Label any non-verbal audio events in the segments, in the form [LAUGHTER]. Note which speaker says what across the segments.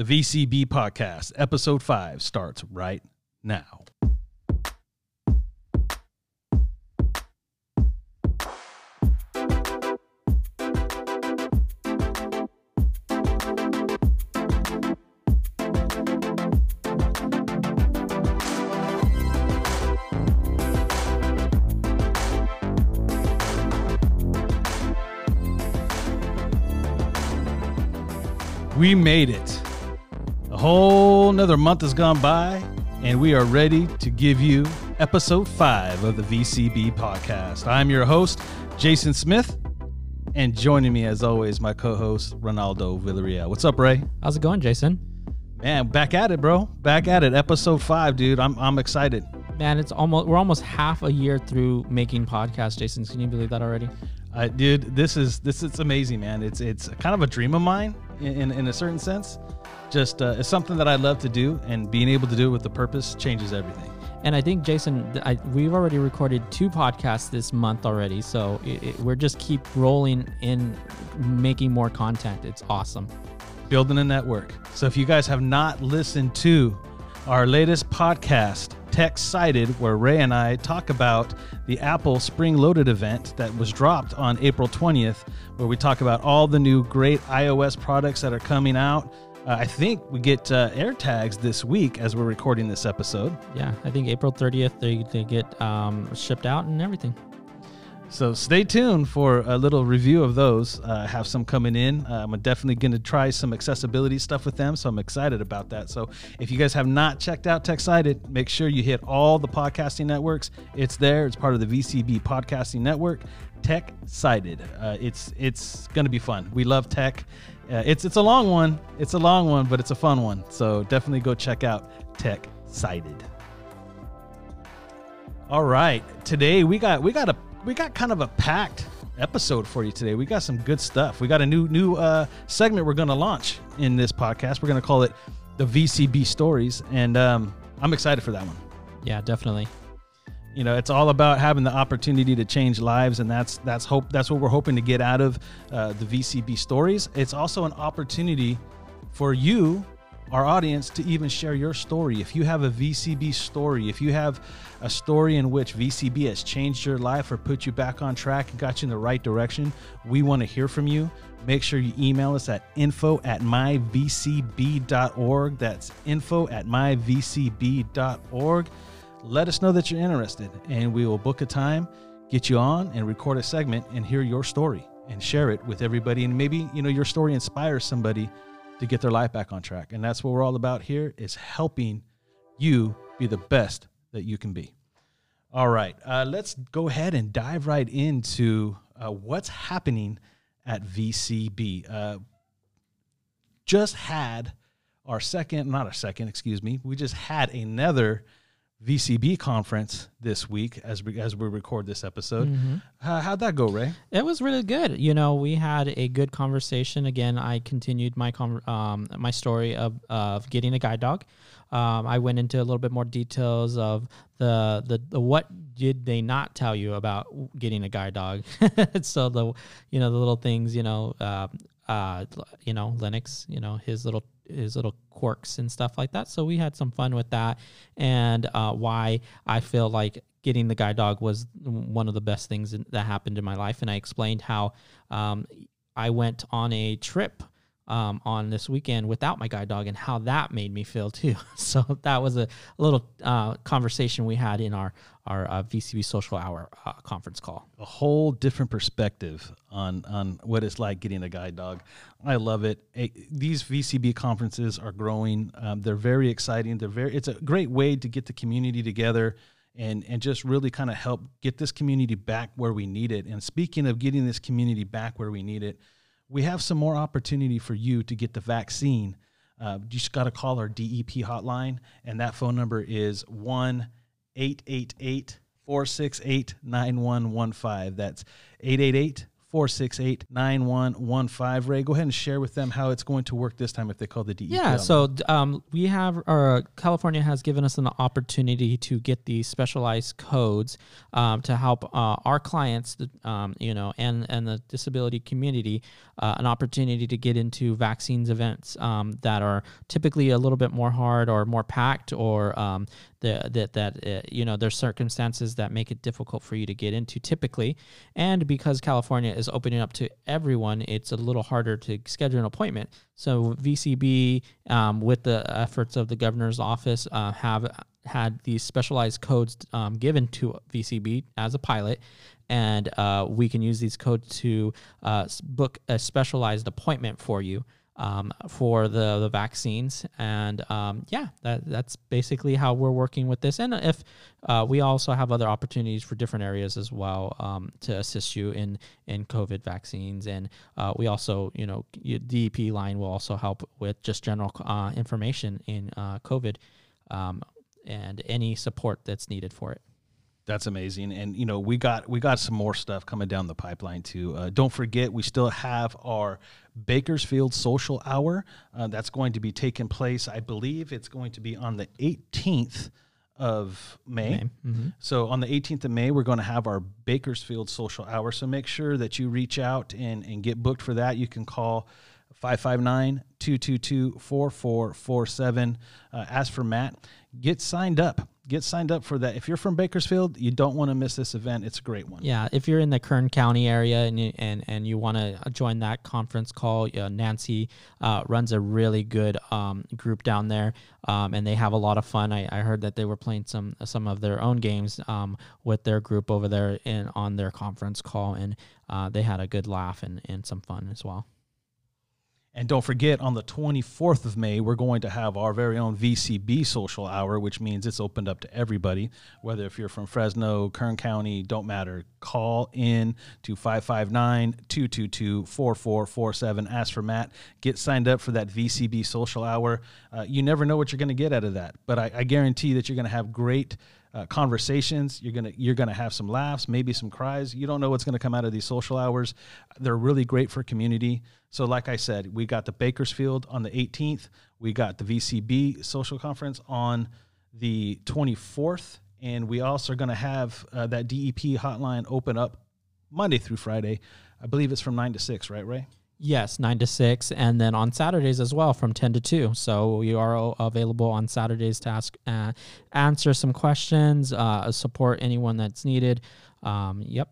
Speaker 1: The VCB Podcast, Episode 5, starts right now. We made it. A whole another month has gone by, and we are ready to give you episode five of the VCB podcast. I'm your host, Jason Smith, and joining me as always, my co-host Ronaldo Villarreal. What's up, Ray?
Speaker 2: How's it going, Jason?
Speaker 1: Man, back at it, bro. Back at it. Episode five, dude. I'm I'm excited.
Speaker 2: Man, it's almost we're almost half a year through making podcasts, Jason. Can you believe that already?
Speaker 1: Uh, dude, this is this is amazing, man. It's it's kind of a dream of mine in in, a certain sense. Just uh, it's something that I love to do, and being able to do it with the purpose changes everything.
Speaker 2: And I think Jason, I, we've already recorded two podcasts this month already, so it, it, we're just keep rolling in, making more content. It's awesome.
Speaker 1: building a network. So if you guys have not listened to our latest podcast, Tech Cited, where Ray and I talk about the Apple Spring Loaded event that was dropped on April 20th, where we talk about all the new great iOS products that are coming out. Uh, I think we get uh, AirTags this week as we're recording this episode.
Speaker 2: Yeah, I think April 30th they, they get um, shipped out and everything.
Speaker 1: So stay tuned for a little review of those. Uh, I have some coming in. Uh, I'm definitely going to try some accessibility stuff with them, so I'm excited about that. So if you guys have not checked out TechSited, make sure you hit all the podcasting networks. It's there. It's part of the VCB podcasting network. Tech Cited. Uh, it's it's going to be fun. We love tech. Uh, it's it's a long one. It's a long one, but it's a fun one. So definitely go check out Tech Cited. All right, today we got we got a we got kind of a packed episode for you today. We got some good stuff. We got a new new uh, segment we're going to launch in this podcast. We're going to call it the VCB Stories, and um, I'm excited for that one.
Speaker 2: Yeah, definitely.
Speaker 1: You know, it's all about having the opportunity to change lives, and that's that's hope. That's what we're hoping to get out of uh, the VCB Stories. It's also an opportunity for you our audience to even share your story. If you have a VCB story, if you have a story in which VCB has changed your life or put you back on track and got you in the right direction, we want to hear from you. Make sure you email us at info at myvcb.org. That's info at myvcb.org. Let us know that you're interested, and we will book a time, get you on, and record a segment and hear your story and share it with everybody. And maybe, you know, your story inspires somebody to get their life back on track. And that's what we're all about here is helping you be the best that you can be. All right, uh, let's go ahead and dive right into uh, what's happening at VCB. Uh, just had our second, not our second, excuse me. We just had another VCB conference this week as we as we record this episode.
Speaker 2: Mm-hmm.
Speaker 1: Uh, how'd that go, Ray?
Speaker 2: It was really good. You know, we had a good conversation. Again, I continued my con- um, my story of, of getting a guide dog. Um, I went into a little bit more details of the, the the what did they not tell you about getting a guide dog. [LAUGHS] so the you know the little things you know uh, uh, you know Linux you know his little his little quirks and stuff like that. So we had some fun with that, and uh, why I feel like getting the guide dog was one of the best things that happened in my life. And I explained how um, I went on a trip um, on this weekend without my guide dog and how that made me feel too. [LAUGHS] So that was a, little uh, conversation we had in our our uh, VCB Social Hour uh, conference call.
Speaker 1: a whole different perspective on on what it's like getting a guide dog. I love it. Eh, These VCB conferences are growing. Um, they're very exciting. They're very. It's a great way to get the community together and and just really kind of help get this community back where we need it. And speaking of getting this community back where we need it, we have some more opportunity for you to get the vaccine. Uh, you just got to call our DEP hotline, and that phone number is one 888 468 9115. That's 888 468 9115. Ray, go ahead and share with them how it's going to work this time if they call the DEP.
Speaker 2: Yeah, so um, we have, our California has given us an opportunity to get these specialized codes um, to help uh, our clients, um, you know, and, and the disability community uh, an opportunity to get into vaccines events um, that are typically a little bit more hard or more packed or um, that that uh, you know there's circumstances that make it difficult for you to get into typically. And because california is opening up to everyone it's a little harder to schedule an appointment. So vcb um, with the efforts of the governor's office uh, have had these specialized codes um, given to vcb as a pilot. And uh, we can use these codes to uh, book a specialized appointment for you um, for the, the vaccines. And um, yeah, that, that's basically how we're working with this. And if uh, we also have other opportunities for different areas as well um, to assist you in, in COVID vaccines. And uh, we also, you know, DEP line will also help with just general uh, information in uh, COVID um, and any support that's needed for it.
Speaker 1: That's amazing, and you know we got we got some more stuff coming down the pipeline too. Uh, don't forget, we still have our Bakersfield Social Hour uh, that's going to be taking place. I believe it's going to be on the 18th of May. May. Mm-hmm. So on the 18th of May, we're going to have our Bakersfield Social Hour. So make sure that you reach out and and get booked for that. You can call 559 222 4447. Uh, ask for Matt. Get signed up get signed up for that. If you're from Bakersfield, you don't want to miss this event. It's a great one.
Speaker 2: Yeah, if you're in the Kern County area and you, and and you want to join that conference call, uh, Nancy uh, runs a really good um, group down there, um, and they have a lot of fun. I, I heard that they were playing some some of their own games um, with their group over there in on their conference call, and uh, they had a good laugh and, and some fun as well.
Speaker 1: And don't forget, on the 24th of May, we're going to have our very own VCB social hour, which means it's opened up to everybody, whether if you're from Fresno, Kern County, don't matter. Call in to 559 222 4447. Ask for Matt. Get signed up for that VCB social hour. Uh, you never know what you're going to get out of that, but I, I guarantee that you're going to have great uh, conversations. You're gonna you're gonna have some laughs, maybe some cries. You don't know what's gonna come out of these social hours. They're really great for community. So, like I said, we got the Bakersfield on the 18th. We got the VCB social conference on the 24th, and we also are going to have uh, that DEP hotline open up Monday through Friday. I believe it's from nine to six, right, Ray?
Speaker 2: Yes, nine to six, and then on Saturdays as well from ten to two. So you are available on Saturdays to ask, uh, answer some questions, uh, support anyone that's needed. Um, yep.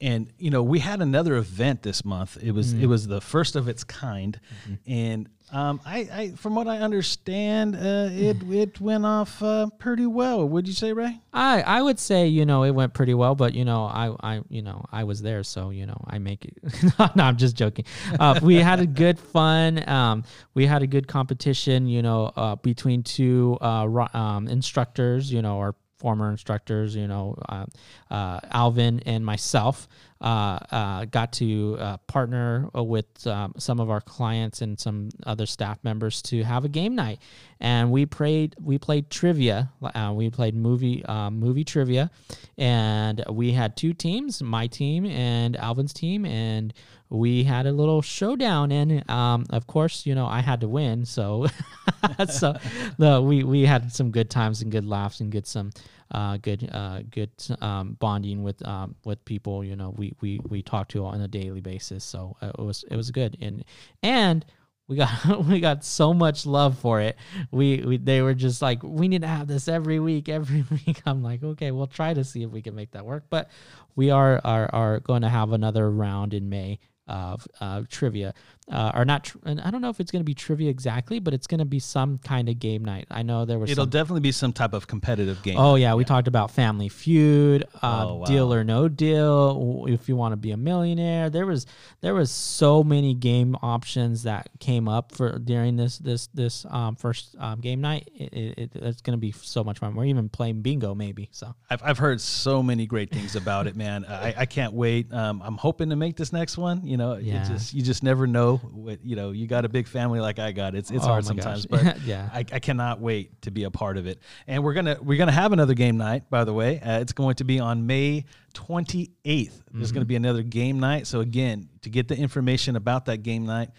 Speaker 1: And you know, we had another event this month. It was mm. it was the first of its kind, mm-hmm. and um, I, I, from what I understand, uh, it it went off uh, pretty well. Would you say, Ray?
Speaker 2: I I would say you know it went pretty well, but you know I I you know I was there, so you know I make it. [LAUGHS] no, I'm just joking. Uh, we had a good fun. Um, we had a good competition. You know, uh, between two uh, um, instructors. You know, or former instructors, you know, uh, uh, Alvin and myself uh, uh got to uh, partner with um, some of our clients and some other staff members to have a game night, and we played we played trivia. Uh, we played movie movie trivia, and we had two teams, my team and Alvin's team, and we had a little showdown and um, of course you know i had to win so [LAUGHS] so the, we we had some good times and good laughs and good some uh, good uh, good um, bonding with um, with people you know we we we talk to on a daily basis so uh, it was it was good and and we got [LAUGHS] we got so much love for it. We, we they were just like, we need to have this every week, every [LAUGHS] week. I'm like, okay, we'll try to see if we can make that work. But we are are are going to have another round in May of uh, trivia, uh, or not. Tr- and I don't know if it's going to be trivia exactly, but it's going to be some kind of game night. I know there was.
Speaker 1: It'll
Speaker 2: some,
Speaker 1: definitely be some type of competitive game.
Speaker 2: Oh yeah, we talked about Family Feud, uh, oh, wow. Deal or No Deal. If you want to be a millionaire, there was there was so many game options that came up for during this this this um, first um, game night. It, it, it's going to be so much fun. We're even playing bingo maybe. So
Speaker 1: I've I've heard so many great things about it, man. I, I can't wait. Um, I'm hoping to make this next one. You know, yeah. just you just never know know, with, you know, you got a big family like I got. It's it's
Speaker 2: Oh
Speaker 1: hard sometimes,
Speaker 2: gosh. [LAUGHS]
Speaker 1: but
Speaker 2: Yeah.
Speaker 1: I, I cannot wait to be a part of it. And we're gonna we're gonna have another game night. By the way, uh, it's going to be on May 28th. There's
Speaker 2: Mm-hmm.
Speaker 1: going to be another game night. So again, to get the information about that game night,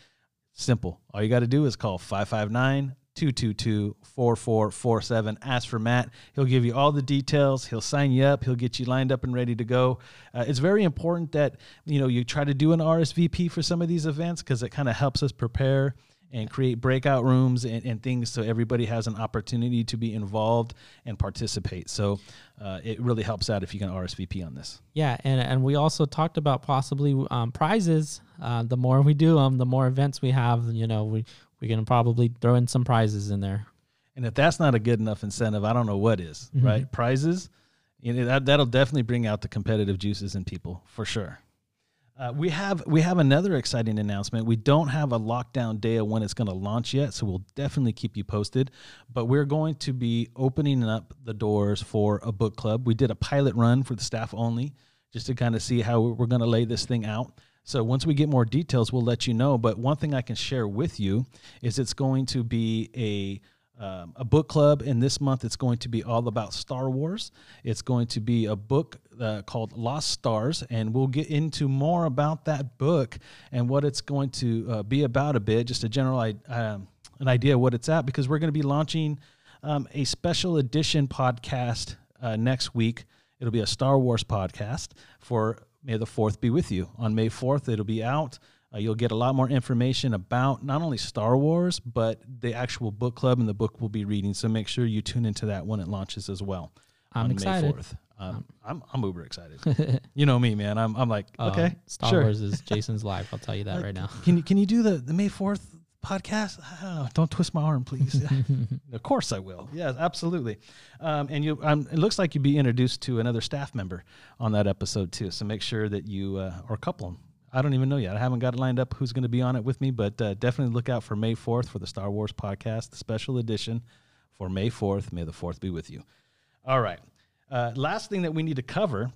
Speaker 1: simple. All you got to do is call 559 222 4447. Ask for Matt. He'll give you all the details. He'll sign you up. He'll get you lined up and ready to go. Uh, it's very important that you know you try to do an RSVP for some of these events because it kind of helps us prepare and create breakout rooms and, and things so everybody has an opportunity to be involved and participate. So uh, it really helps out if you can RSVP on this.
Speaker 2: Yeah, and and we also talked about possibly um, prizes. Uh, the more we do them, the more events we have. You know, we we can probably throw in some prizes in there.
Speaker 1: And if that's not a good enough incentive, I don't know what is, right? Prizes, you know, that, that'll definitely bring out the competitive juices in people for sure. Uh, we have we have another exciting announcement. We don't have a lockdown day of when it's going to launch yet, so we'll definitely keep you posted. But we're going to be opening up the doors for a book club. We did a pilot run for the staff only, just to kind of see how we're going to lay this thing out. So once we get more details, we'll let you know. But one thing I can share with you is it's going to be a um, a book club, and this month it's going to be all about Star Wars. It's going to be a book uh, called Lost Stars, and we'll get into more about that book and what it's going to uh, be about a bit, just a general um, an idea what it's at, because we're going to be launching um, a special edition podcast uh, next week. It'll be a Star Wars podcast for May the 4th be with you. On May 4th, it'll be out. Uh, you'll get a lot more information about not only Star Wars, but the actual book club and the book we'll be reading. So make sure you tune into that when it launches as well.
Speaker 2: I'm
Speaker 1: on
Speaker 2: excited.
Speaker 1: May 4th. Um, I'm, I'm uber excited. [LAUGHS] you know me, man. I'm, I'm like, okay,
Speaker 2: Um, Star
Speaker 1: sure.
Speaker 2: Wars is Jason's life. I'll tell you that right now.
Speaker 1: Can you, can you do the, the May 4th podcast? I don't know. Don't twist my arm, please. [LAUGHS] [LAUGHS] of course I will. Yes, absolutely. Um, and you, um, it looks like you'd be introduced to another staff member on that episode too. So make sure that you, uh, or couple them. I don't even know yet. I haven't got it lined up who's going to be on it with me, but uh, definitely look out for May 4th for the Star Wars podcast, the special edition for May 4th. May the 4th be with you. All right. Uh, last thing that we need to cover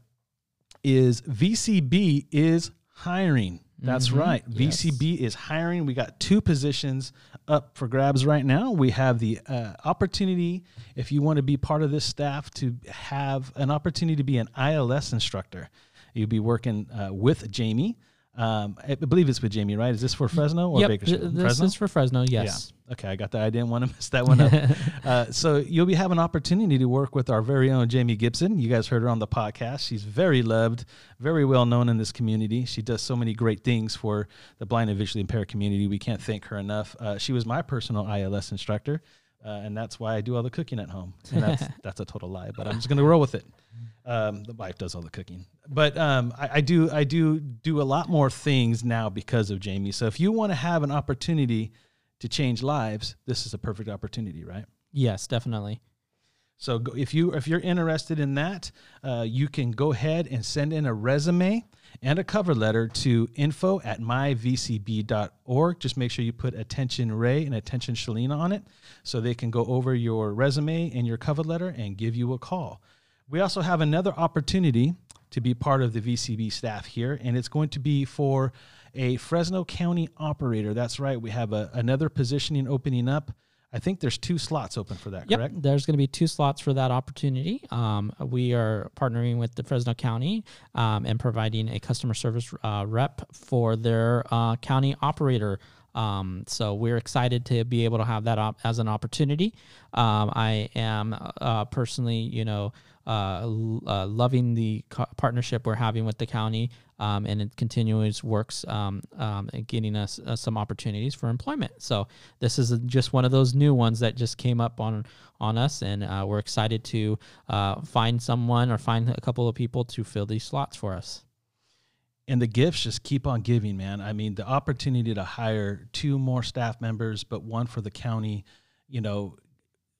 Speaker 1: is VCB is hiring. That's right. VCB is hiring. We got two positions up for grabs right now. We have the uh, opportunity, if you want to be part of this staff, to have an opportunity to be an ILS instructor. You'll be working uh, with Jamie. Um, I believe it's with Jamie, right? Is this for Fresno or
Speaker 2: yep,
Speaker 1: Bakersfield?
Speaker 2: th- this
Speaker 1: Fresno?
Speaker 2: is for Fresno. Yes.
Speaker 1: Yeah. Okay, I got that. I didn't want to [LAUGHS] mess that one up. [LAUGHS] uh, so you'll be having opportunity to work with our very own Jamie Gibson. You guys heard her on the podcast. She's very loved, very well known in this community. She does so many great things for the blind and visually impaired community. We can't thank her enough. Uh, she was my personal ILS instructor. Uh, and that's why I do all the cooking at home. [LAUGHS] And that's that's a total lie, but I'm just going to roll with it. Um, the wife does all the cooking, but um, I, I do I do do a lot more things now because of Jamie. So if you want to have an opportunity to change lives, this is a perfect opportunity, right?
Speaker 2: Yes, definitely.
Speaker 1: So go, if you if you're interested in that, uh, you can go ahead and send in a resume and a cover letter to info at myvcb.org. Just make sure you put attention Ray and attention Shalina on it so they can go over your resume and your cover letter and give you a call. We also have another opportunity to be part of the VCB staff here, and it's going to be for a Fresno County operator. That's right. We have a, another positioning opening up. I think there's two slots open for that,
Speaker 2: Yep,
Speaker 1: correct?
Speaker 2: there's going to be two slots for that opportunity. Um, we are partnering with the Fresno County um, and providing a customer service uh, rep for their uh, county operator. Um, so we're excited to be able to have that op- as an opportunity. Um, I am uh, personally, you know, uh, uh, loving the co- partnership we're having with the county, um, and it continues works um, um, and getting us uh, some opportunities for employment. So this is just one of those new ones that just came up on on us, and uh, we're excited to uh, find someone or find a couple of people to fill these slots for us.
Speaker 1: and the gifts just keep on giving, man. I mean, the opportunity to hire two more staff members, but one for the county, you know,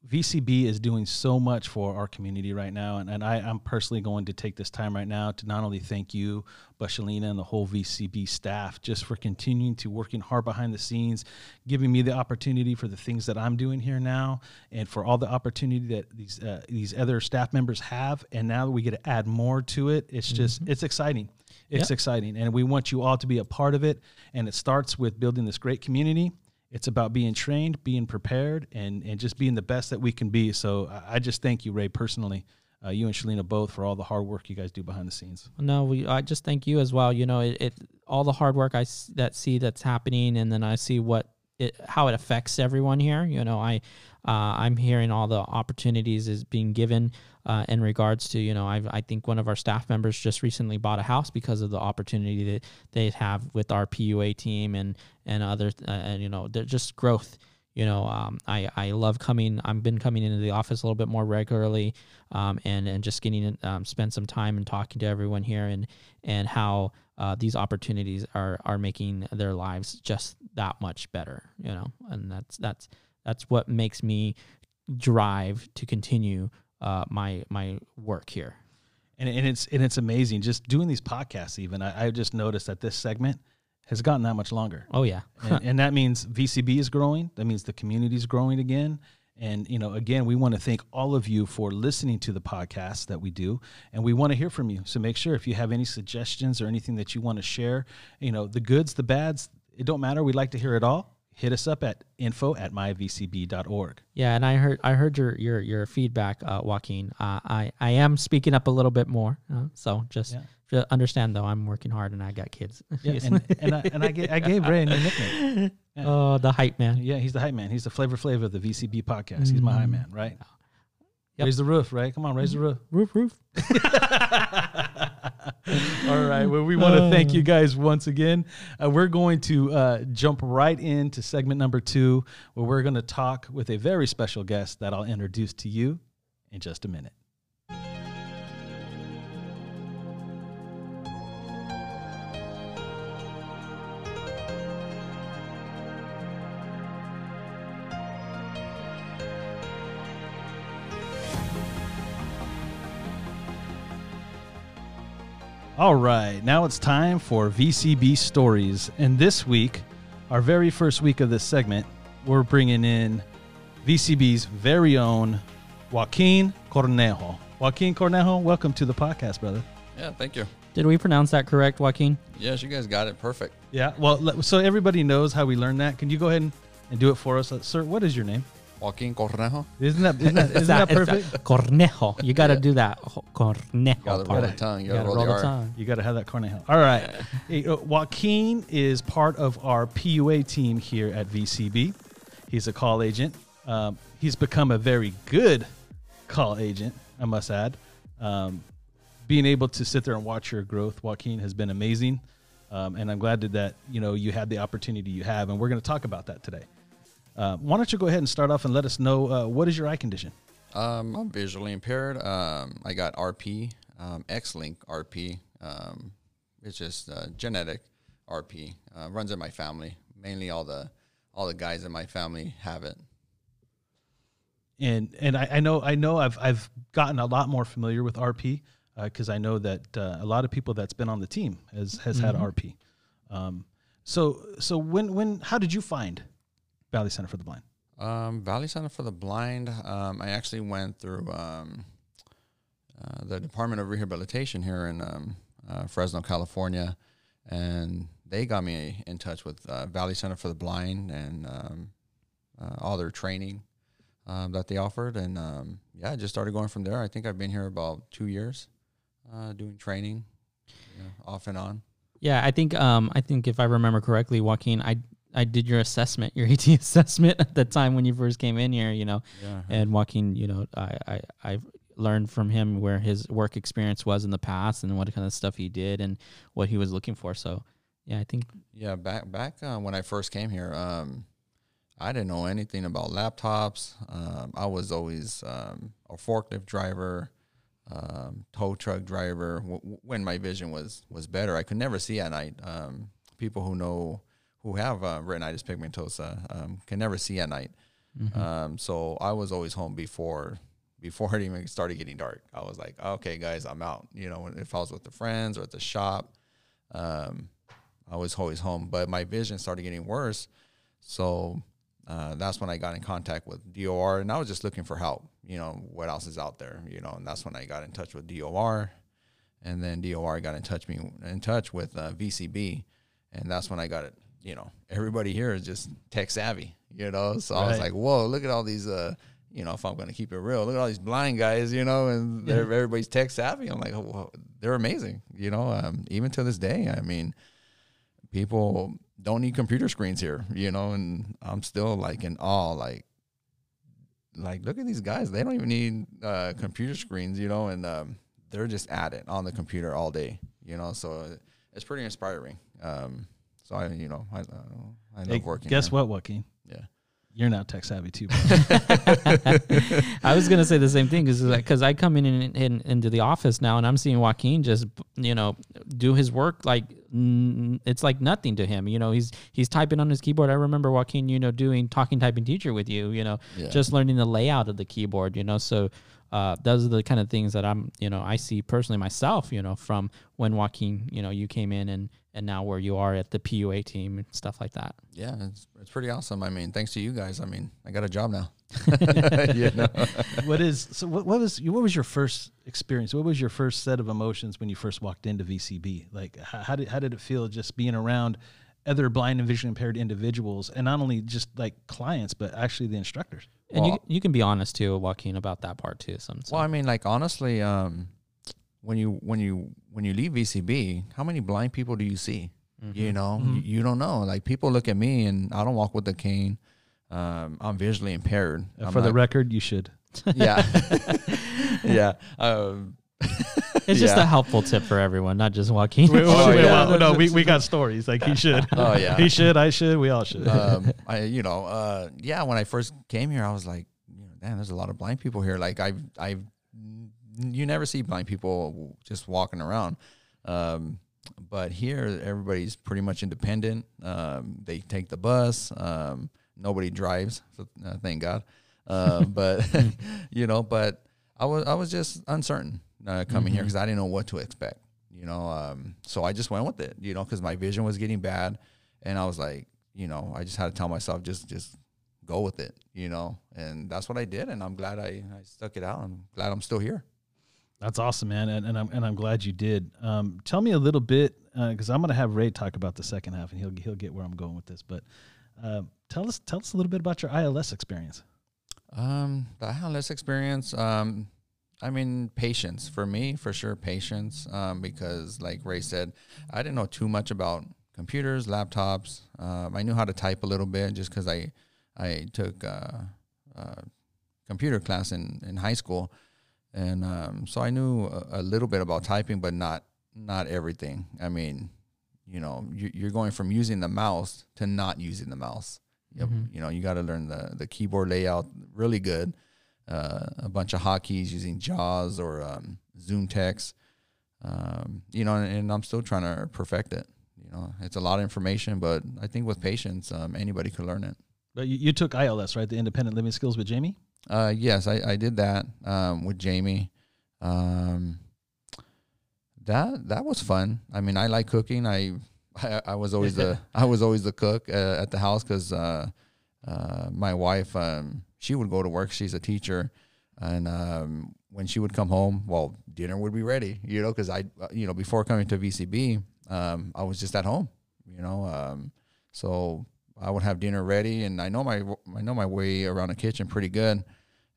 Speaker 1: VCB is doing so much for our community right now, and, and I, I'm personally going to take this time right now to not only thank you, but Shalina and the whole VCB staff just for continuing to working hard behind the scenes, giving me the opportunity for the things that I'm doing here now, and for all the opportunity that these uh, these other staff members have, and now that we get to add more to it, it's just it's exciting. It's
Speaker 2: Yep.
Speaker 1: exciting, and we want you all to be a part of it. And it starts with building this great community. It's about being trained, being prepared, and and just being the best that we can be. So I- just thank you, Ray, personally, uh, you and Shalina both for all the hard work you guys do behind the scenes.
Speaker 2: No, we. I just thank you as well. You know, it, it all the hard work I s- that see that's happening, and then I see what it how it affects everyone here. You know, I uh, I'm hearing all the opportunities is being given uh, in regards to you know I I think one of our staff members just recently bought a house because of the opportunity that they have with our PUA team and and other uh, and you know just growth. You know um, I, I love coming i've been coming into the office a little bit more regularly um, and and just getting um, spend some time and talking to everyone here and and how uh, these opportunities are are making their lives just that much better you know and that's that's that's what makes me drive to continue uh, my my work here.
Speaker 1: And, and it's and it's amazing just doing these podcasts even. I, I just noticed that this segment has gotten that much longer.
Speaker 2: Oh yeah.
Speaker 1: And, [LAUGHS] and that means vcb is growing. That means the community is growing again. And you know again we want to thank all of you for listening to the podcast that we do. And we want to hear from you. So make sure if you have any suggestions or anything that you want to share you know the goods the bads it don't matter. We'd like to hear it all hit us up at info at myvcb.org
Speaker 2: Yeah, and I heard I heard your your your feedback, uh, Joaquin. Uh, I I am speaking up a little bit more, uh, so just,
Speaker 1: Yeah.
Speaker 2: just understand though I'm working hard and I got kids. [LAUGHS]
Speaker 1: yeah, and, and, I, and I, gave, I gave ray a new nickname Yeah. [LAUGHS]
Speaker 2: Oh, the hype man.
Speaker 1: Yeah, he's the hype man. He's the Flavor Flav of the VCB podcast. He's my hype man, right?
Speaker 2: Yep.
Speaker 1: Raise the roof, right? Come on, raise the roof.
Speaker 2: Roof roof. [LAUGHS] [LAUGHS]
Speaker 1: All right. Well, we want to thank you guys once again. Uh, we're going to uh, jump right into segment number two, where we're going to talk with a very special guest that I'll introduce to you in just a minute. All right, now it's time for VCB stories. And this week, our very first week of this segment, we're bringing in VCB's very own Joaquin Cornejo. Joaquin Cornejo, welcome to the podcast, brother.
Speaker 3: Yeah, thank you.
Speaker 2: Did we pronounce that correct, Joaquin?
Speaker 3: Yes, you guys got it perfect.
Speaker 1: Yeah, well, so everybody knows how we learned that. Can you go ahead and, and do it for us? Uh, sir, what is your name?
Speaker 3: Joaquin Cornejo.
Speaker 1: Isn't that, isn't that, [LAUGHS] isn't that perfect?
Speaker 2: Cornejo. You got to do that. Ho- Cornejo.
Speaker 3: Gotta roll
Speaker 2: part.
Speaker 3: the tongue. You
Speaker 2: You
Speaker 3: gotta
Speaker 2: gotta
Speaker 3: roll,
Speaker 2: roll
Speaker 3: the
Speaker 2: the tongue.
Speaker 1: You got to have that Cornejo. All right. Hey, uh, Joaquin is part of our PUA team here at VCB. He's a call agent. Um, he's become a very good call agent, I must add. Um, being able to sit there and watch your growth, Joaquin, has been amazing. Um, and I'm glad that, that you know you had the opportunity you have, and we're going to talk about that today. Uh, why don't you go ahead and start off and let us know uh, what is your eye condition?
Speaker 3: Um, I'm visually impaired. Um, I got RP, um, X-link RP. Um, it's just uh, genetic RP. Uh, runs in my family. Mainly all the all the guys in my family have it.
Speaker 1: and and I, I know I know I've I've gotten a lot more familiar with RP because I know that uh, a lot of people that's been on the team has has had RP. Um, so so when when how did you find Valley Center for the Blind?
Speaker 3: Um, Valley Center for the Blind. Um, I actually went through um, uh, the Department of Rehabilitation here in um, uh, Fresno, California, and they got me in touch with uh, Valley Center for the Blind and um, uh, all their training um, that they offered. And um, yeah, I just started going from there. I think I've been here about two years uh, doing training, you know, off and on.
Speaker 2: Yeah, I think um I think if I remember correctly, Joaquin, I I did your assessment, your [LAUGHS] AT assessment at the time when you first came in here, you know.
Speaker 3: Yeah.
Speaker 2: And Joaquin, you know, I I I've learned from him where his work experience was in the past and what kind of stuff he did and what he was looking for. So, yeah, I think
Speaker 3: Yeah, back back uh, when I first came here, um, I didn't know anything about laptops. Um, I was always um, a forklift driver, um, tow truck driver. W- w- when my vision was was better, I could never see at night. Um, people who know who have uh, retinitis pigmentosa um, can never see at night.
Speaker 2: Mhm.
Speaker 3: Um, so I was always home before before it even started getting dark. I was like, okay, guys, I'm out. You know, if I was with the friends or at the shop, um, I was always home. But my vision started getting worse, so uh, that's when I got in contact with DOR, and I was just looking for help. You know, what else is out there? You know, and that's when I got in touch with DOR, and then DOR got in touch me in touch with uh, VCB, and that's when I got it. You know, everybody here is just tech savvy. You know, so I was like, whoa, look at all these. Uh, you know, if I'm going to keep it real, look at all these blind guys. You know, and they're, everybody's tech savvy. I'm like, oh, well, they're amazing. You know, um, even to this day, I mean, people don't need computer screens here. You know, and I'm still like in awe, like like look at these guys they don't even need uh, computer screens you know and um, they're just at it on the computer all day you know so it's pretty inspiring um, so i you know i, uh, I love
Speaker 1: Hey,
Speaker 3: working
Speaker 1: guess
Speaker 3: here.
Speaker 1: what, Joaquin?
Speaker 3: yeah
Speaker 1: You're not tech savvy too. bro. [LAUGHS]
Speaker 2: I was gonna say the same thing because because I come in, in, in into the office now and I'm seeing Joaquin just you know do his work like it's like nothing to him. You know, he's he's typing on his keyboard. I remember Joaquin, you know, doing talking typing teacher with you. You know,
Speaker 3: Yeah.
Speaker 2: just learning the layout of the keyboard. You know, so. Uh, those are the kind of things that I'm, you know, I see personally myself, you know, from when Joaquin, you know, you came in and and now where you are at the PUA team and stuff like that.
Speaker 3: yeah it's, it's pretty awesome i mean thanks to you guys i mean i got a job now [LAUGHS] [LAUGHS] you know?
Speaker 1: what is so? What, what was what was your first experience? What was your first set of emotions when you first walked into VCB? Like, how, how did how did it feel just being around other blind and vision impaired individuals, and not only just like clients, but actually the instructors?
Speaker 2: And you
Speaker 3: Well-
Speaker 2: you can be honest too, Joaquin, about that part too. Some,
Speaker 3: well i mean like honestly um, when you when you when you leave vcb how many blind people do you see?
Speaker 2: Mm-hmm.
Speaker 3: you know? You, you don't know. Like people look at me and i don't walk with a cane. Um, i'm visually impaired.
Speaker 1: Uh,
Speaker 3: I'm
Speaker 1: For the record, you should.
Speaker 3: yeah. [LAUGHS] [LAUGHS] Yeah. Um, [LAUGHS]
Speaker 2: It's just
Speaker 3: Yeah.
Speaker 2: a helpful tip for everyone, not just Joaquin.
Speaker 3: Oh,
Speaker 1: Wait,
Speaker 3: yeah.
Speaker 1: well, no, we, we got [LAUGHS] stories. Like he should. [LAUGHS]
Speaker 3: Oh, yeah.
Speaker 1: he should. I should. We all should.
Speaker 3: um, I, you know, uh, yeah. When I first came here, I was like, you know, damn, there's a lot of blind people here. Like I've, I've, you never see blind people just walking around. Um, but here, everybody's pretty much independent. Um, they take the bus. Um, nobody drives. So, uh, thank God. Uh, but you know, but I was, I was just uncertain uh, coming here because I didn't know what to expect. You know, um, so I just went with it. You know, because my vision was getting bad, and I was like, you know, I just had to tell myself just, just go with it. You know, and that's what I did, and I'm glad I, I stuck it out. I'm glad I'm still here.
Speaker 1: That's awesome, man, and, and I'm and I'm glad you did. Um, tell me a little bit because I'm going to have Ray talk about the second half, and he'll he'll get where I'm going with this. But uh, tell us tell us a little bit about your ILS experience.
Speaker 3: Um, the ILS experience, um, I mean, patience for me, for sure, patience. Um, because like Ray said, I didn't know too much about computers, laptops. Um, I knew how to type a little bit just because I, I took uh, uh, computer class in, in high school, and um, so I knew a, a little bit about typing, but not not everything. I mean, you know, you, you're going from using the mouse to not using the mouse. Yep. You know, you got to learn the, the keyboard layout really good. Uh, a bunch of hotkeys using JAWS or um, ZoomText. Um, you know, and, and I'm still trying to perfect it. You know, it's a lot of information, but I think with patience, um, anybody could learn it.
Speaker 1: But you, you took ILS, right? The Independent Living Skills with Jamie.
Speaker 3: Uh, yes, I, I did that um, with Jamie. Um, that that was fun. I mean, I like cooking. I I, I was always the [LAUGHS] I was always the cook uh, at the house because uh, uh, my wife um, she would go to work. She's a teacher, and um, when she would come home, well, dinner would be ready. You know, because I uh, you know before coming to VCB, um, I was just at home. You know, um, so I would have dinner ready, and I know my I know my way around the kitchen pretty good.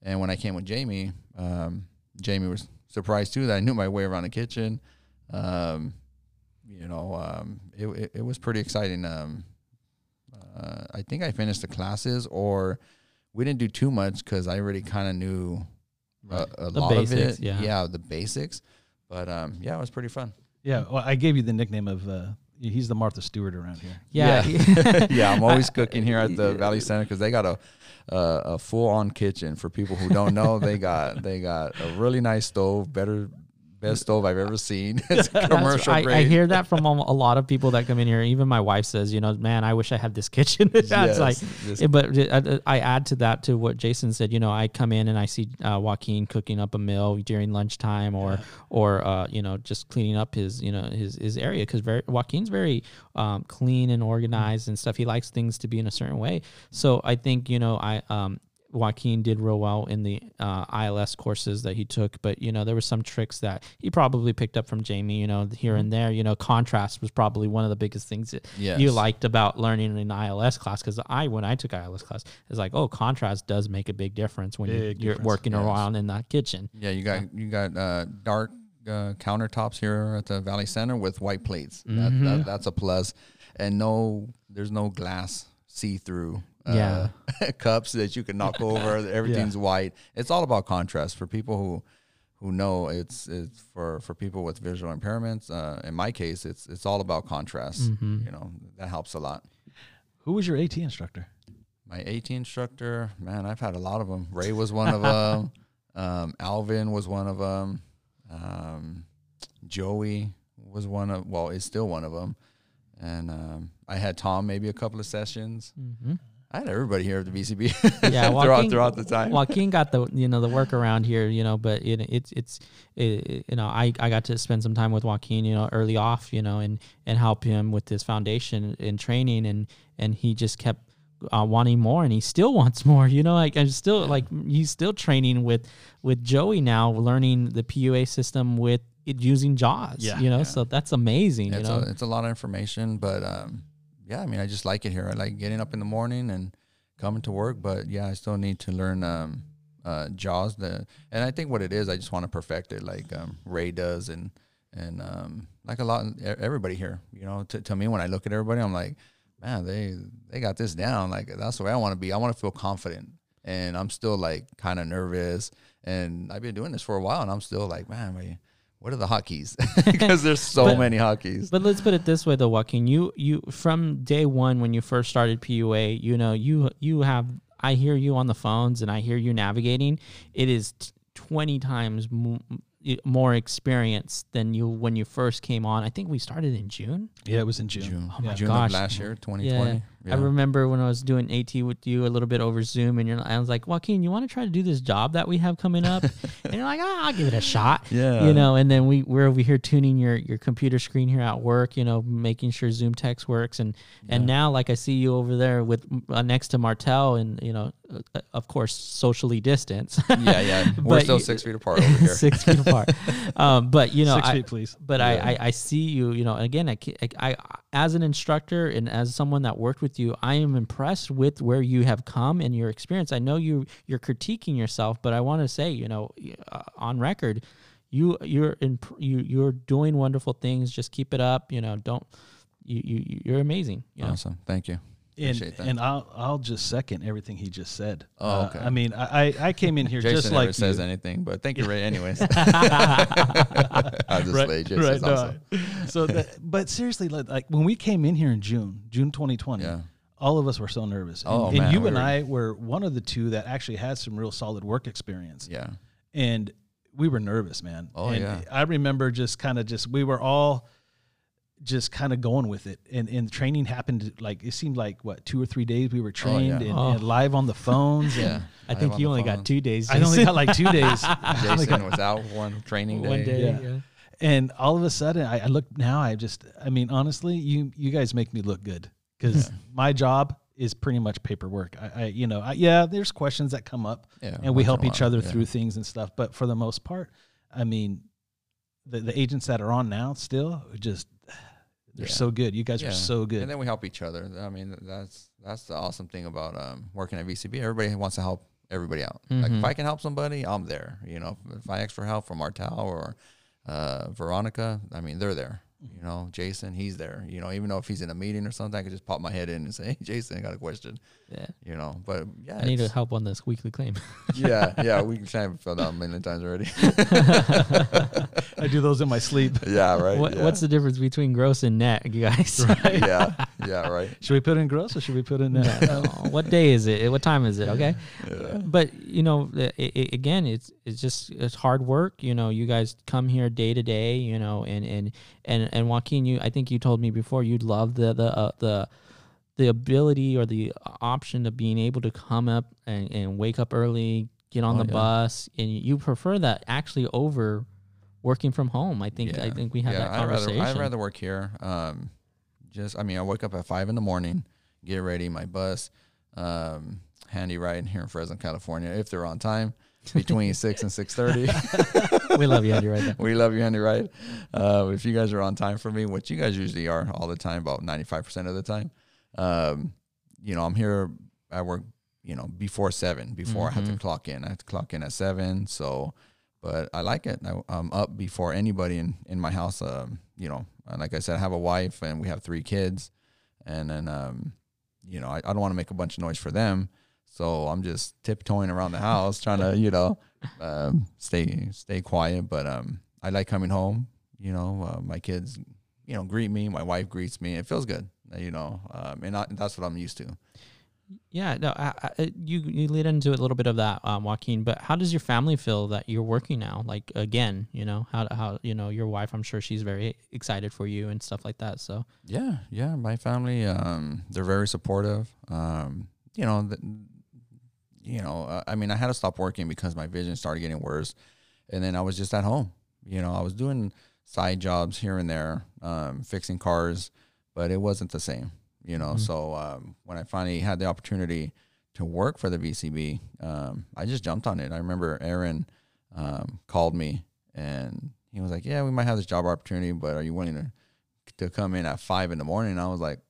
Speaker 3: And when I came with Jamie, um, Jamie was surprised too that I knew my way around the kitchen. Um, you know, um, it, it it was pretty exciting. Uh, I think I finished the classes, or we didn't do too much because I already kind of knew a, a
Speaker 2: The
Speaker 3: lot
Speaker 2: basics,
Speaker 3: of it.
Speaker 2: yeah.
Speaker 3: the basics. But um, yeah, it was pretty fun.
Speaker 1: Yeah, well, I gave you the nickname of uh, he's the Martha Stewart around here.
Speaker 2: Yeah.
Speaker 3: yeah, [LAUGHS] I'm always [LAUGHS] cooking here at the Valley Center because they got a uh, a full on kitchen. For people who don't know, they got they got a really nice stove, better best stove I've ever seen. [LAUGHS] It's
Speaker 2: That's-
Speaker 3: commercial
Speaker 2: I, I hear that from a lot of people that come in here. Even my wife says, you know, man, I wish I had this kitchen. [LAUGHS] it's
Speaker 3: Yes,
Speaker 2: like,
Speaker 3: this-
Speaker 2: but I, I add to that to what Jason said. You know, I come in and I see uh, Joaquin cooking up a meal during lunchtime, or or uh, you know, just cleaning up his you know his his area because very Joaquin's very um, clean and organized and stuff. He likes things to be in a certain way. So I think you know I um, Joaquin did real well in the uh, ILS courses that he took, but you know there were some tricks that he probably picked up from Jamie. You know here and there. You know contrast was probably one of the biggest things that you liked about learning in ILS class because I when I took ILS class it's like oh contrast does make a big difference when you,
Speaker 1: Big
Speaker 2: you're working
Speaker 3: yes.
Speaker 2: around in that kitchen.
Speaker 3: Yeah, you got you got uh, dark uh, countertops here at the Valley Center with white plates. That, that, that's a plus, and no, there's no glass see through. Uh,
Speaker 2: Yeah. [LAUGHS]
Speaker 3: cups that you can knock over. [LAUGHS] Everything's white. It's all about contrast for people who who know it's it's for for people with visual impairments. Uh, in my case, it's it's all about contrast. You know that helps a lot.
Speaker 1: Who was your AT instructor?
Speaker 3: My AT instructor, man, I've had a lot of them. Ray was one of them. [LAUGHS] um, Alvin was one of them. Um, Joey was one of, well, is still one of them. And um, I had Tom maybe a couple of sessions.
Speaker 2: Mm-hmm.
Speaker 3: I had everybody here at the VCB. [LAUGHS]
Speaker 2: Yeah,
Speaker 3: throughout
Speaker 2: Joaquin-
Speaker 3: throughout the time.
Speaker 2: Joaquin got the you know the work around here, you know, but it, it's it's it, you know I, I got to spend some time with Joaquin, you know, early off, you know, and and help him with his foundation and training, and and he just kept uh, wanting more, and he still [LAUGHS] wants more, you know, like I'm still like he's still training with with Joey now, learning the PUA system with it using Jaws,
Speaker 1: Yeah.
Speaker 2: you know, so that's amazing, you
Speaker 3: it's,
Speaker 2: know.
Speaker 3: a, it's a lot of information, but um, yeah, I mean, I just like it here. I like getting up in the morning and coming to work, but yeah, I still need to learn um, uh, Jaws. The and I think what it is, I just want to perfect it, like um, Ray does, and and um, like a lot everybody here. You know, to, to me, when I look at everybody, I'm like, man, they they got this down. Like that's the way I want to be. I want to feel confident, and I'm still like kind of nervous. And I've been doing this for a while, and I'm still like, man, what are the hotkeys? because [LAUGHS] there's so
Speaker 2: But-
Speaker 3: many hotkeys.
Speaker 2: But let's put it this way, though, Joaquin. You you from day one when you first started PUA, you know you you have. I hear you on the phones and I hear you navigating. It is t- twenty times m- more experience than you when you first came on. I think we started in June.
Speaker 1: Yeah, it was in June.
Speaker 3: June,
Speaker 2: Oh my
Speaker 3: June
Speaker 2: gosh.
Speaker 3: of last year, 2020.
Speaker 2: Yeah.
Speaker 3: Yeah.
Speaker 2: I remember when I was doing AT with you a little bit over Zoom, and you're, I was like, Joaquin, you want to try to do this job that we have coming up? [LAUGHS] and you're like, ah, I'll give it a shot.
Speaker 3: Yeah.
Speaker 2: You know, and then we we're over here tuning your your computer screen here at work. You know, making sure ZoomText works, and and now like I see you over there with uh, next to Martel, and you know, uh, of course, socially distance.
Speaker 3: yeah, yeah. [LAUGHS] We're still six feet apart over here. [LAUGHS]
Speaker 2: six feet apart. Um, but you know,
Speaker 1: Six
Speaker 2: I-
Speaker 1: feet, please.
Speaker 2: but I, I I see you you know again I, ca- I, I as an instructor and as someone that worked with you I am impressed with where you have come and your experience I know you you're critiquing yourself but I want to say you know uh, on record you you're in you you're doing wonderful things just keep it up you know don't you, you you're amazing you know
Speaker 3: Awesome. Thank you.
Speaker 1: And,
Speaker 3: Appreciate that.
Speaker 1: and I'll I'll just second everything he just said.
Speaker 3: Oh,
Speaker 1: Uh,
Speaker 3: okay.
Speaker 1: I mean, I I came in here [LAUGHS]
Speaker 3: Jason
Speaker 1: just
Speaker 3: never
Speaker 1: like
Speaker 3: says
Speaker 1: you.
Speaker 3: anything, but thank you, Ray. [LAUGHS] Anyways, [LAUGHS] I just play. Jason's
Speaker 1: no,
Speaker 3: awesome.
Speaker 1: so, that, but seriously, like, like when we came in here in June, June 2020,
Speaker 3: Yeah.
Speaker 1: all of us were so nervous. And,
Speaker 3: Oh,
Speaker 1: and
Speaker 3: man,
Speaker 1: you
Speaker 3: we
Speaker 1: and
Speaker 3: were-
Speaker 1: I were one of the two that actually had some real solid work experience.
Speaker 3: Yeah.
Speaker 1: and we were nervous, man.
Speaker 3: Oh,
Speaker 1: and
Speaker 3: yeah.
Speaker 1: I remember just kind of just we were all just kind of going with it, and and training happened like it seemed like what two or three days we were oh, trained
Speaker 3: yeah.
Speaker 1: and,
Speaker 2: Oh.
Speaker 1: and live on the [LAUGHS] phones.
Speaker 3: Yeah.
Speaker 1: and
Speaker 2: I think you
Speaker 3: the
Speaker 2: only
Speaker 3: phone.
Speaker 2: got two days
Speaker 1: I only got like two [LAUGHS] days. [LAUGHS]
Speaker 3: Jason was out one training day.
Speaker 2: one day
Speaker 1: Yeah.
Speaker 2: yeah.
Speaker 1: and all of a sudden I, I look now i just i mean honestly you you guys make me look good because my job is pretty much paperwork i, I you know I, yeah there's questions that come up
Speaker 3: Yeah,
Speaker 1: and we help each other
Speaker 3: yeah.
Speaker 1: through things and stuff but for the most part i mean the, the agents that are on now still just they're
Speaker 3: Yeah.
Speaker 1: so good you guys
Speaker 3: Yeah.
Speaker 1: are so good
Speaker 3: And then we help each other. I mean, that's that's the awesome thing about um, working at VCB. Everybody wants to help everybody out. Like
Speaker 2: Mhm.
Speaker 3: if I can help somebody, I'm there. You know, if I ask for help from Martel or uh, Veronica, I mean, they're there. You know, Jason, he's there. You know, even though if he's in a meeting or something, I could just pop my head in and say, "Hey, Jason, I got a question."
Speaker 2: Yeah.
Speaker 3: You know, but yeah,
Speaker 2: I need
Speaker 3: it's-
Speaker 2: help on this weekly claim. [LAUGHS]
Speaker 3: yeah, yeah, we can try and fill out a million times already. [LAUGHS] [LAUGHS]
Speaker 1: I do those in my sleep.
Speaker 3: yeah, right.
Speaker 2: what,
Speaker 3: yeah.
Speaker 2: What's the difference between gross and net, you guys?
Speaker 3: yeah, yeah, right.
Speaker 1: Should we put it in gross or should we put it in net?
Speaker 2: No, what day is it? What time is it? Okay.
Speaker 3: Yeah.
Speaker 2: But you know, i i again, it's it's just it's hard work. You know, you guys come here day to day. You know, and and and and Joaquin, you I think you told me before you'd love the the uh, the the ability or the option of being able to come up and, and wake up early, get on
Speaker 3: Oh,
Speaker 2: the
Speaker 3: yeah.
Speaker 2: bus, and you prefer that actually over working from home. I think I think we had that
Speaker 3: I'd
Speaker 2: conversation.
Speaker 3: rather, I'd rather work here. Um, just, I mean, I wake up at five in the morning, get ready, my bus, um, handy ride here in Fresno, California, if they're on time, [LAUGHS] between six and six thirty. [LAUGHS]
Speaker 2: we love you, Andy, right there. [LAUGHS]
Speaker 3: we love you, Handy Ride. Uh, if you guys are on time for me, which you guys usually are all the time, about ninety five percent of the time, um, you know, I'm here. I work, you know, before seven. Before I have to
Speaker 2: Mhm.
Speaker 3: clock in, I have to clock in at seven. So, but I like it. I, I'm up before anybody in in my house. Um, you know, like I said, I have a wife and we have three kids, and then um, you know, I, I don't want to make a bunch of noise for them. So I'm just tiptoeing around the house, trying to, you know, um, stay stay quiet. But um, I like coming home. You know, uh, my kids, you know, greet me. My wife greets me. It feels good. You know, um, and I, that's what I'm used to.
Speaker 2: Yeah, no, I, I, you you lead into a little bit of that, um, Joaquin. But how does your family feel that you're working now? Like again, you know how how you know your wife. I'm sure she's very excited for you and stuff like that. So
Speaker 3: Yeah, yeah. My family, um, they're very supportive. Um, you know, th- you know. Uh, I mean, I had to stop working because my vision started getting worse, and then I was just at home. You know, I was doing side jobs here and there, um, fixing cars, but it wasn't the same. You know,
Speaker 2: Mhm.
Speaker 3: so um, when I finally had the opportunity to work for the VCB, um, I just jumped on it. I remember Aaron um, called me and he was like, "Yeah, we might have this job opportunity, but are you willing to to come in at five in the morning?" And I was like,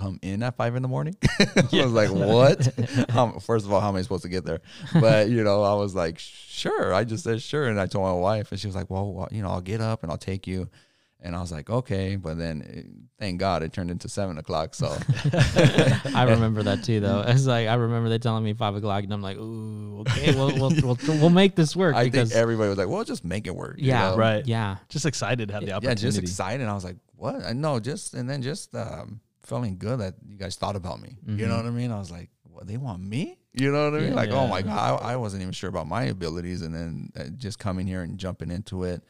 Speaker 3: "Come in at five in the morning?" [LAUGHS] I was like, "What?" [LAUGHS] um, first of all, how am I supposed to get there? But you know, I was like, "Sure." I just said sure, and I told my wife, and she was like, "Well, well, you know, I'll get up and I'll take you." And I was like, "Okay," but then it, thank God it turned into seven o'clock. So [LAUGHS]
Speaker 2: I remember that too, though. It's like I remember they telling me five o'clock, and I'm like, ooh, okay, we'll we'll we'll, we'll make this work
Speaker 3: I
Speaker 2: because
Speaker 3: think everybody was like, "Well, just make it work." you
Speaker 2: yeah,
Speaker 3: know?
Speaker 1: Right.
Speaker 2: yeah,
Speaker 1: Just excited to have the opportunity.
Speaker 3: yeah, just excited. I was like, what? I know, just and then just um, feeling good that you guys thought about me. You know what I mean? I was like, what? They want me? You know what I mean? Like, oh my god, I, I wasn't even sure about my abilities, and then uh, just coming here and jumping into it,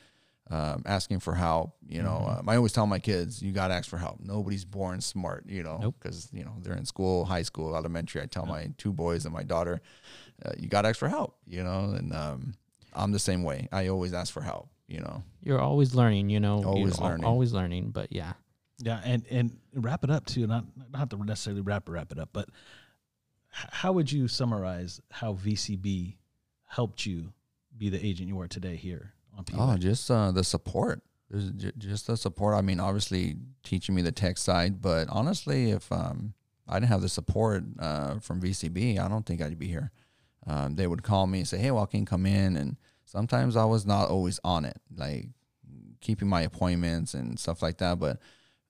Speaker 3: um, asking for help. You know,
Speaker 2: Mhm.
Speaker 3: um, I always tell my kids, you got to ask for help. Nobody's born smart. You know,
Speaker 2: Nope.
Speaker 3: because you know they're in school, high school, elementary. I tell my two boys and my daughter, uh, you got to ask for help. You know, and um, I'm the same way. I always ask for help. You know.
Speaker 2: you're always learning, you know,
Speaker 3: Always learning.
Speaker 2: always learning. But yeah,
Speaker 1: Yeah, and and wrap it up too. Not not to necessarily wrap wrap it up, but how would you summarize how VCB helped you be the agent you are today here on?
Speaker 3: Oh, just uh, the support. Ju- Just the support. I mean, obviously teaching me the tech side, but honestly, if um, I didn't have the support uh, from VCB, I don't think I'd be here. Um, they would call me and say, "Hey, Joaquin, come in," and sometimes I was not always on it, like keeping my appointments and stuff like that. But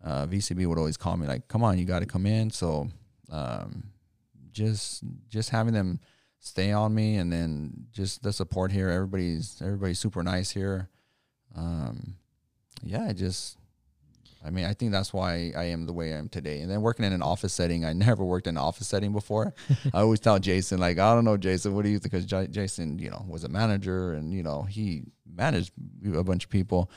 Speaker 3: uh, VCB would always call me, like, "Come on, you got to come in." So um, just just having them stay on me, and then just the support here. Everybody's everybody's super nice here. Um, yeah, I just, I mean, I think that's why I am the way I am today. And then working in an office setting, I [LAUGHS] never worked in an office setting before. [LAUGHS] I always tell Jason, like, I don't know, Jason, what do you think? Because J- Jason, you know, was a manager, and you know, he managed a bunch of people,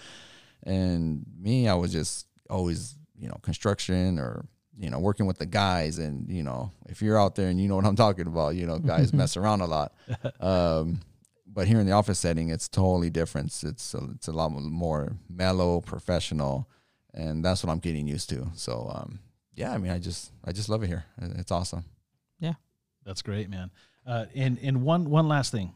Speaker 3: and me, I was just always, you know, construction or you know, working with the guys, and you know, if you're out there and you know what I'm talking about, you know, guys [LAUGHS] mess around a lot. Um, but here in the office setting, it's totally different. It's a, it's a lot more mellow, professional, and that's what I'm getting used to. So, um, yeah, I mean, I just I just love it here. It's awesome. Yeah.
Speaker 1: That's great, man. Uh, and and one one last thing,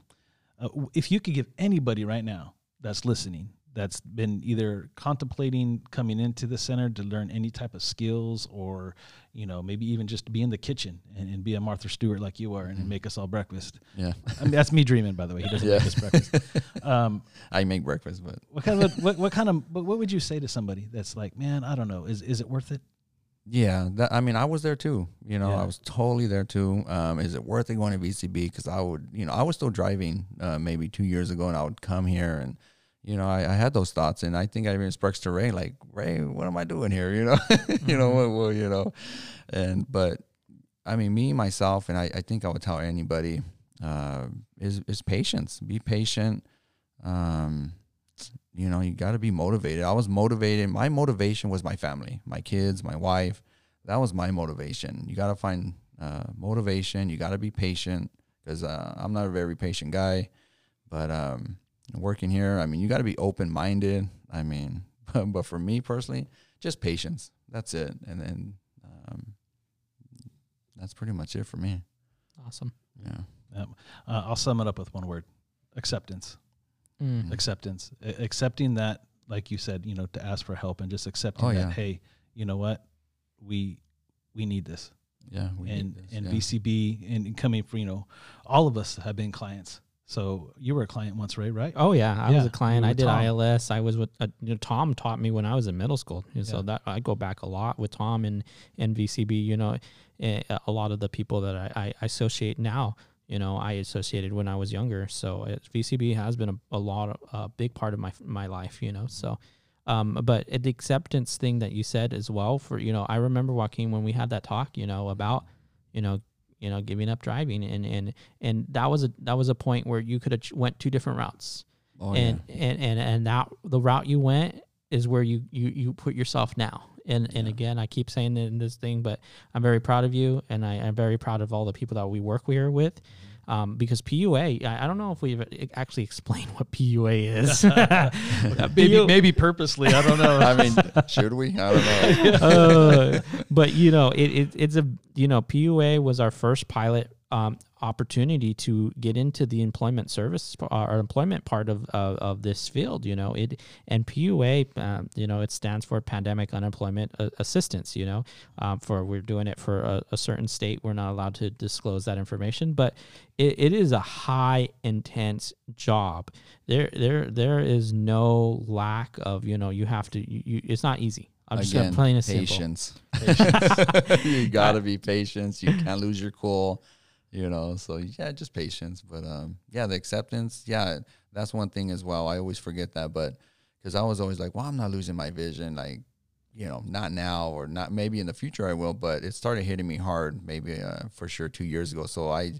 Speaker 1: uh, if you could give anybody right now that's listening that's been either contemplating coming into the center to learn any type of skills or you know maybe even just be in the kitchen and, and be a martha stewart like you are and,
Speaker 3: Mm-hmm.
Speaker 1: make us all breakfast
Speaker 3: Yeah. [LAUGHS]
Speaker 1: I mean, that's me dreaming by the way he doesn't
Speaker 3: Yeah.
Speaker 1: make us breakfast [LAUGHS] um,
Speaker 3: I make breakfast, but
Speaker 1: what kind of what, what kind of what, what would you say to somebody that's like man i don't know is is it worth it
Speaker 3: yeah, that, I mean, I was there too. You know,
Speaker 1: Yeah.
Speaker 3: I was totally there too. Um, is it worth it going to VCB? Because I would, you know, I was still driving uh, maybe two years ago, and I would come here and. You know, I, I had those thoughts, and I think I even expressed to Ray, like, Ray, what am I doing here? You know, [LAUGHS] you know, well, well, you know, and but I mean, me myself, and I, I think I would tell anybody uh, is is patience. Be patient. Um, you know, you got to be motivated. I was motivated. My motivation was my family, my kids, my wife. That was my motivation. You got to find uh, motivation. You got to be patient because uh, I'm not a very patient guy. But um, working here, I mean, you got to be open minded. I mean, [LAUGHS] but for me personally, just patience. That's it. And then um, that's pretty much it for me.
Speaker 2: Awesome.
Speaker 3: Yeah.
Speaker 1: uh, i'll sum it up with one word acceptance
Speaker 2: Mm.
Speaker 1: acceptance A- accepting that like you said you know to ask for help and just accepting
Speaker 3: Oh,
Speaker 1: that
Speaker 3: yeah.
Speaker 1: hey you know what we we need this
Speaker 3: Yeah. We need
Speaker 1: and
Speaker 3: this,
Speaker 1: and
Speaker 3: yeah.
Speaker 1: VCB and, and coming from you know all of us have been clients. So you were a client once, Ray, right?
Speaker 2: Oh yeah, I was a client. I did
Speaker 1: Tom.
Speaker 2: ILS. I was with uh, you know, Tom taught me when I was in middle school. And So that I go back a lot with Tom and and VCB. You know, eh, a lot of the people that I, I associate now, you know, I associated when I was younger. So it, VCB has been a, a lot of a big part of my my life. You know, so. Um, but the acceptance thing that you said as well for you know I remember Joaquin when we had that talk you know about you know you know giving up driving. And and and that was a that was a point where you could have went two different routes.
Speaker 3: Oh,
Speaker 2: and, and and and that the route you went is where you you you put yourself now. And and
Speaker 3: Yeah.
Speaker 2: again i keep saying it in this thing but i'm very proud of you. And i am very proud of all the people that we work here with.
Speaker 3: Mm-hmm.
Speaker 2: Um, because PUA, I, I don't know if we've actually explained what PUA is. [LAUGHS]
Speaker 1: maybe maybe purposely. I don't know.
Speaker 3: I mean, should we? I don't know. [LAUGHS]
Speaker 2: uh, but you know, it, it it's a you know, PUA was our first pilot um, opportunity to get into the employment service uh, or employment part of, of of this field. You know, it and PUA, um, you know, it stands for Pandemic Unemployment Assistance. You know, um, for we're doing it for a, a certain state, we're not allowed to disclose that information, but it, it is a high intense job. There there there is no lack of you know you have to you, you it's not easy. I'm just
Speaker 3: Again,
Speaker 2: plain and simple.
Speaker 3: patience. [LAUGHS] you gotta [LAUGHS] be patient. You can't lose your cool. You know, so yeah, just patience. But um, yeah, the acceptance. Yeah, that's one thing as well. I always forget that, but because I was always like, well, I'm not losing my vision. Like, you know, not now or not maybe in the future I will. But it started hitting me hard, maybe uh, for sure two years ago. So I,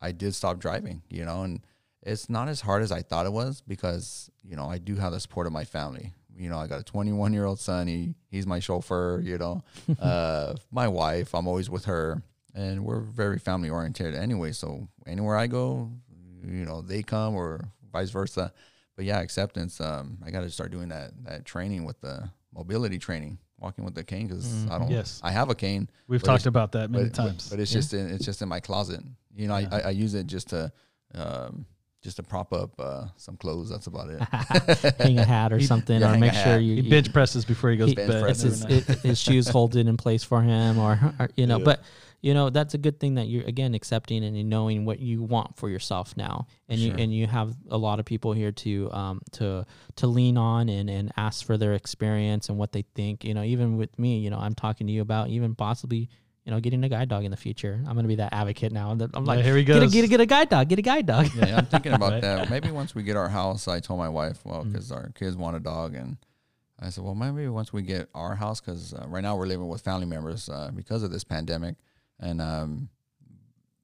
Speaker 3: I did stop driving. You know, and it's not as hard as I thought it was because you know I do have the support of my family. You know, I got a 21 year old son. He he's my chauffeur. You know, [LAUGHS] uh, my wife. I'm always with her, and we're very family oriented anyway. So anywhere I go, you know, they come or vice versa. But yeah, acceptance. Um, I got to start doing that that training with the mobility training, walking with the cane because I don't.
Speaker 1: Yes.
Speaker 3: I have a cane,
Speaker 1: We've talked about that many
Speaker 3: but,
Speaker 1: times.
Speaker 3: But, but it's just in, it's just in my closet. You know,
Speaker 1: Yeah.
Speaker 3: I, I, I use it just to um, just to prop up uh, some clothes. That's about it. [LAUGHS]
Speaker 2: hang a hat or something,
Speaker 3: yeah,
Speaker 2: or make sure
Speaker 3: hat.
Speaker 2: you,
Speaker 1: he
Speaker 2: you-
Speaker 1: bench presses before he goes
Speaker 2: he-
Speaker 1: to bed.
Speaker 2: it's his, it, his shoes [LAUGHS] hold it in place for him, or, or, you know.
Speaker 3: Yeah.
Speaker 2: But you know that's a good thing that you're again accepting and knowing what you want for yourself now, and you and you have a lot of people here to um to to lean on and and ask for their experience and what they think. You know, even with me, you know, I'm talking to you about even possibly. You know, getting a guide dog in the future. I'm gonna be that advocate now. I'm like,
Speaker 1: Yeah, here he
Speaker 2: get a, get a get a guide dog. Get a guide dog.
Speaker 3: yeah, I'm thinking about [LAUGHS]
Speaker 1: Right.
Speaker 3: that. Maybe once we get our house, I told my wife, well,
Speaker 2: Mm.
Speaker 3: because our kids want a dog, and I said, well, maybe once we get our house, because uh, right now we're living with family members uh, because of this pandemic, and um,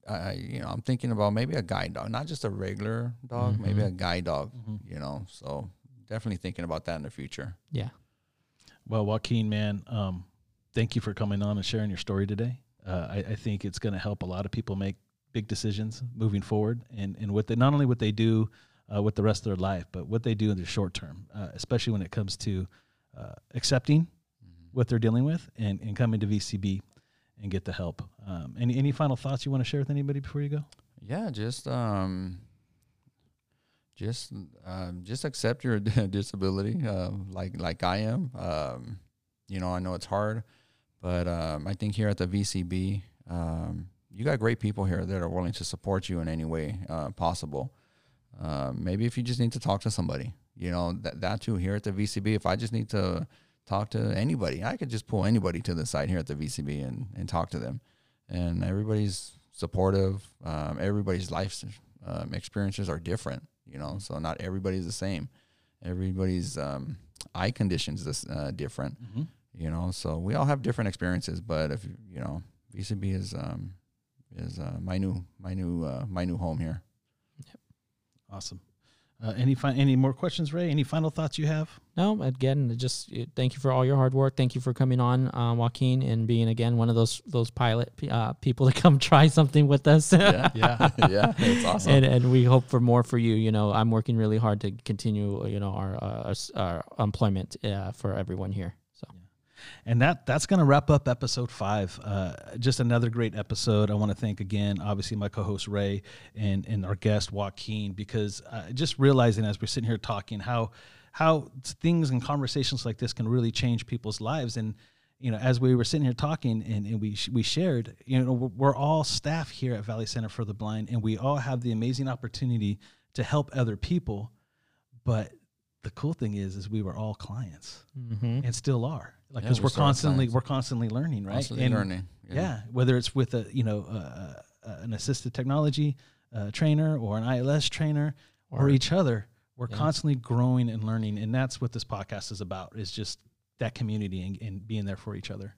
Speaker 3: I, I- you know, I'm thinking about maybe a guide dog, not just a regular dog, maybe
Speaker 2: Mhm.
Speaker 3: a guide dog.
Speaker 1: Mhm.
Speaker 3: You know, so definitely thinking about that in the future.
Speaker 2: Yeah.
Speaker 1: Well, Joaquin, man, um, thank you for coming on and sharing your story today. Uh, I, I think it's going to help a lot of people make big decisions moving forward, and and what they not only what they do uh, with the rest of their life, but what they do in the short term, uh, especially when it comes to uh, accepting what they're dealing with and, and coming to VCB and get the help. Um, any any final thoughts you want to share with anybody before you go?
Speaker 3: Yeah, just um just um, just accept your [LAUGHS] disability, uh, like like I am. Um, you know, I know it's hard, but um, I think here at the VCB, um, you got great people here that are willing to support you in any way uh, possible. Uh, maybe if you just need to talk to somebody, you know, that, that too here at the VCB, if I just need to talk to anybody, I could just pull anybody to the side here at the VCB and, and talk to them. And everybody's supportive. Um, everybody's life um, experiences are different, you know, so not everybody's the same. Everybody's um, eye conditions is uh, different,
Speaker 1: Mm-hmm.
Speaker 3: you know, so we all have different experiences. But if you know, VCB is um, is uh, my new my new uh, my new home here.
Speaker 1: Awesome. Uh, any fi- any more questions, Ray? Any final thoughts you have?
Speaker 2: No, again, just uh, thank you for all your hard work. Thank you for coming on, uh, Joaquin, and being again one of those those pilot uh, people to [LAUGHS] come try something with us.
Speaker 3: Yeah, [LAUGHS]
Speaker 1: Yeah.
Speaker 3: yeah, it's awesome.
Speaker 2: and and we hope for more for you. You know, I'm working really hard to continue. You know, our uh, our, our employment uh, for everyone here.
Speaker 1: And that that's going to wrap up episode five. Uh, just another great episode. I want to thank again, obviously, my co-host Ray and and our guest Joaquin, because uh, just realizing as we're sitting here talking how how things and conversations like this can really change people's lives. And you know, as we were sitting here talking and, and we sh- we shared, you know, we're, we're all staff here at Valley Center for the Blind, and we all have the amazing opportunity to help other people. But the cool thing is, is we were all clients
Speaker 2: mm-hmm.
Speaker 1: and still are like because
Speaker 3: we
Speaker 1: we're
Speaker 3: are
Speaker 1: constantly we're constantly learning right
Speaker 3: Constantly
Speaker 1: and
Speaker 3: learning.
Speaker 1: yeah. whether it's with a you know uh, uh, an assisted technology uh, trainer or an ILS trainer or,
Speaker 2: Or-
Speaker 1: each other we're
Speaker 2: Yeah.
Speaker 1: constantly growing and learning and that's what this podcast is about is just that community and, and being there for each other.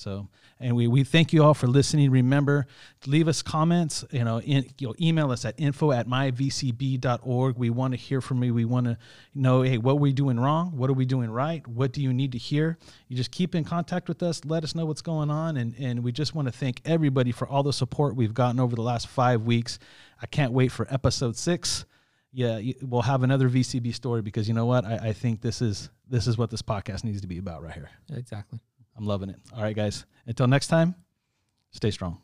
Speaker 1: So and we, we thank you all for listening. Remember leave us comments you know in, you know email us at info at myvcb.org we want to hear from you. We want to know hey what are we doing wrong? What are we doing right? What do you need to hear? You just keep in contact with us. Let us know what's going on. And, and we just want to thank everybody for all the support we've gotten over the last five weeks. I can't wait for episode six. Yeah we'll have another vcb story because you know what? I, I think this is this is what this podcast needs to be about right here.
Speaker 2: Exactly.
Speaker 1: I'm loving it. All right guys. Until next time stay strong